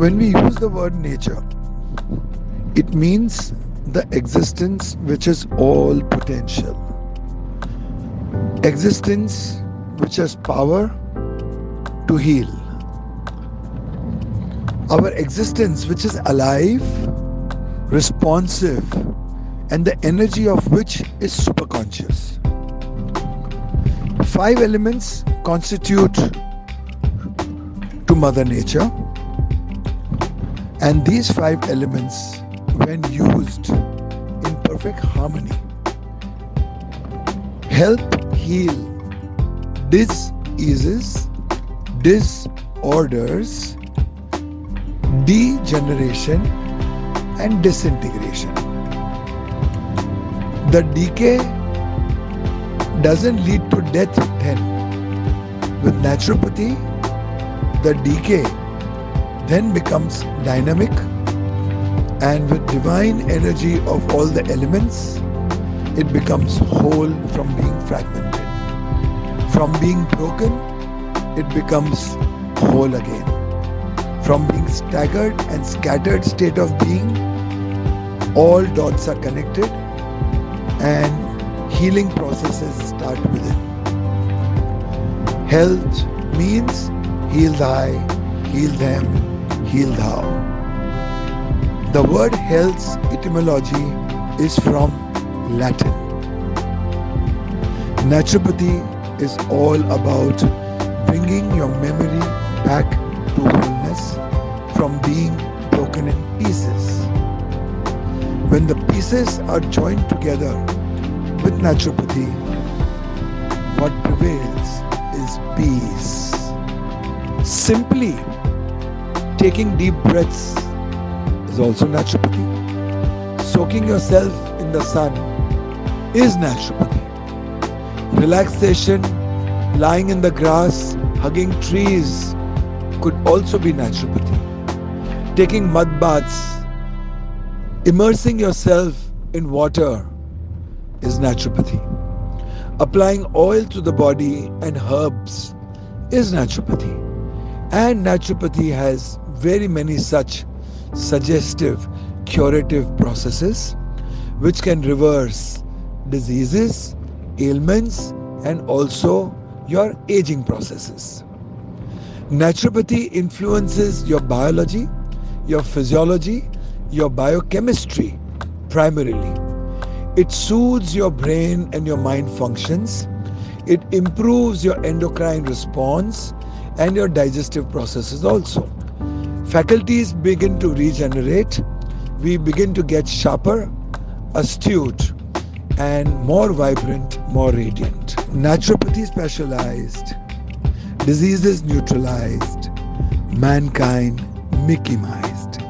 When we use the word nature, it means the existence which is all potential. Existence which has power to heal. Our existence which is alive, responsive, and the energy of which is superconscious. Five elements constitute to Mother Nature, and these five elements, when used in perfect harmony, help heal diseases, disorders, degeneration, and disintegration. The decay doesn't lead to death then. With naturopathy, the decay then becomes dynamic and with divine energy of all the elements, it becomes whole from being fragmented. From being broken, it becomes whole again. From being staggered and scattered state of being, all dots are connected and healing processes start within. Health means heal thy, heal them, heal thou. The word health's etymology is from Latin. Naturopathy is all about bringing your memory back to wholeness from being broken in pieces. When the pieces are joined together with naturopathy, what prevails is peace. Simply taking deep breaths is also naturopathy. Soaking yourself in the sun is naturopathy. Relaxation, lying in the grass, hugging trees could also be naturopathy. Taking mud baths, immersing yourself in water is naturopathy. Applying oil to the body and herbs is naturopathy. And naturopathy has very many such suggestive, curative processes which can reverse diseases, ailments, and also your aging processes. Naturopathy influences your biology, your physiology, your biochemistry primarily. It soothes your brain and your mind functions. It improves your endocrine response and your digestive processes also. Faculties begin to regenerate. We begin to get sharper, astute, and more vibrant, more radiant. Naturopathy specialized, diseases neutralized, mankind Mickeymized.